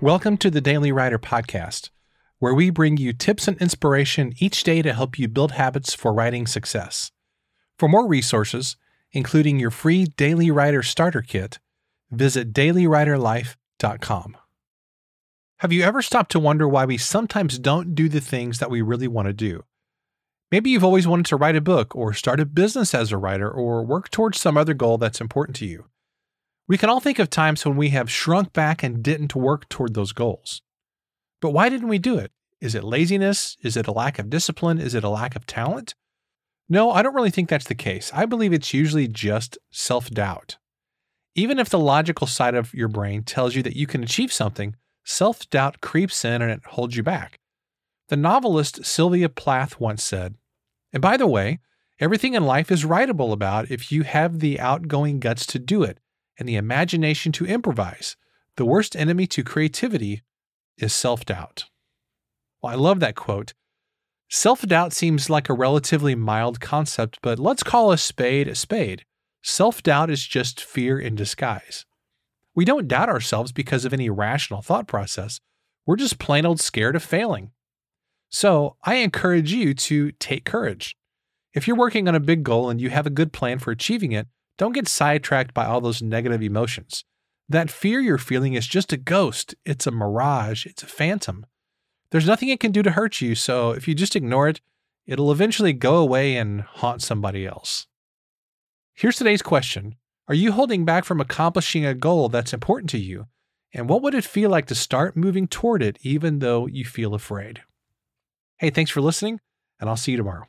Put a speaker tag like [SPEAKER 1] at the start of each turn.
[SPEAKER 1] Welcome to the Daily Writer Podcast, where we bring you tips and inspiration each day to help you build habits for writing success. For more resources, including your free Daily Writer Starter Kit, visit dailywriterlife.com. Have you ever stopped to wonder why we sometimes don't do the things that we really want to do? Maybe you've always wanted to write a book, or start a business as a writer, or work towards some other goal that's important to you. We can all think of times when we have shrunk back and didn't work toward those goals. But why didn't we do it? Is it laziness? Is it a lack of discipline? Is it a lack of talent? No, I don't really think that's the case. I believe it's usually just self doubt. Even if the logical side of your brain tells you that you can achieve something, self doubt creeps in and it holds you back. The novelist Sylvia Plath once said, and by the way, everything in life is writable about if you have the outgoing guts to do it and the imagination to improvise. The worst enemy to creativity is self doubt. Well, I love that quote. Self doubt seems like a relatively mild concept, but let's call a spade a spade. Self doubt is just fear in disguise. We don't doubt ourselves because of any rational thought process. We're just plain old scared of failing. So I encourage you to take courage. If you're working on a big goal and you have a good plan for achieving it, don't get sidetracked by all those negative emotions. That fear you're feeling is just a ghost, it's a mirage, it's a phantom. There's nothing it can do to hurt you, so if you just ignore it, it'll eventually go away and haunt somebody else. Here's today's question Are you holding back from accomplishing a goal that's important to you? And what would it feel like to start moving toward it even though you feel afraid? Hey, thanks for listening, and I'll see you tomorrow.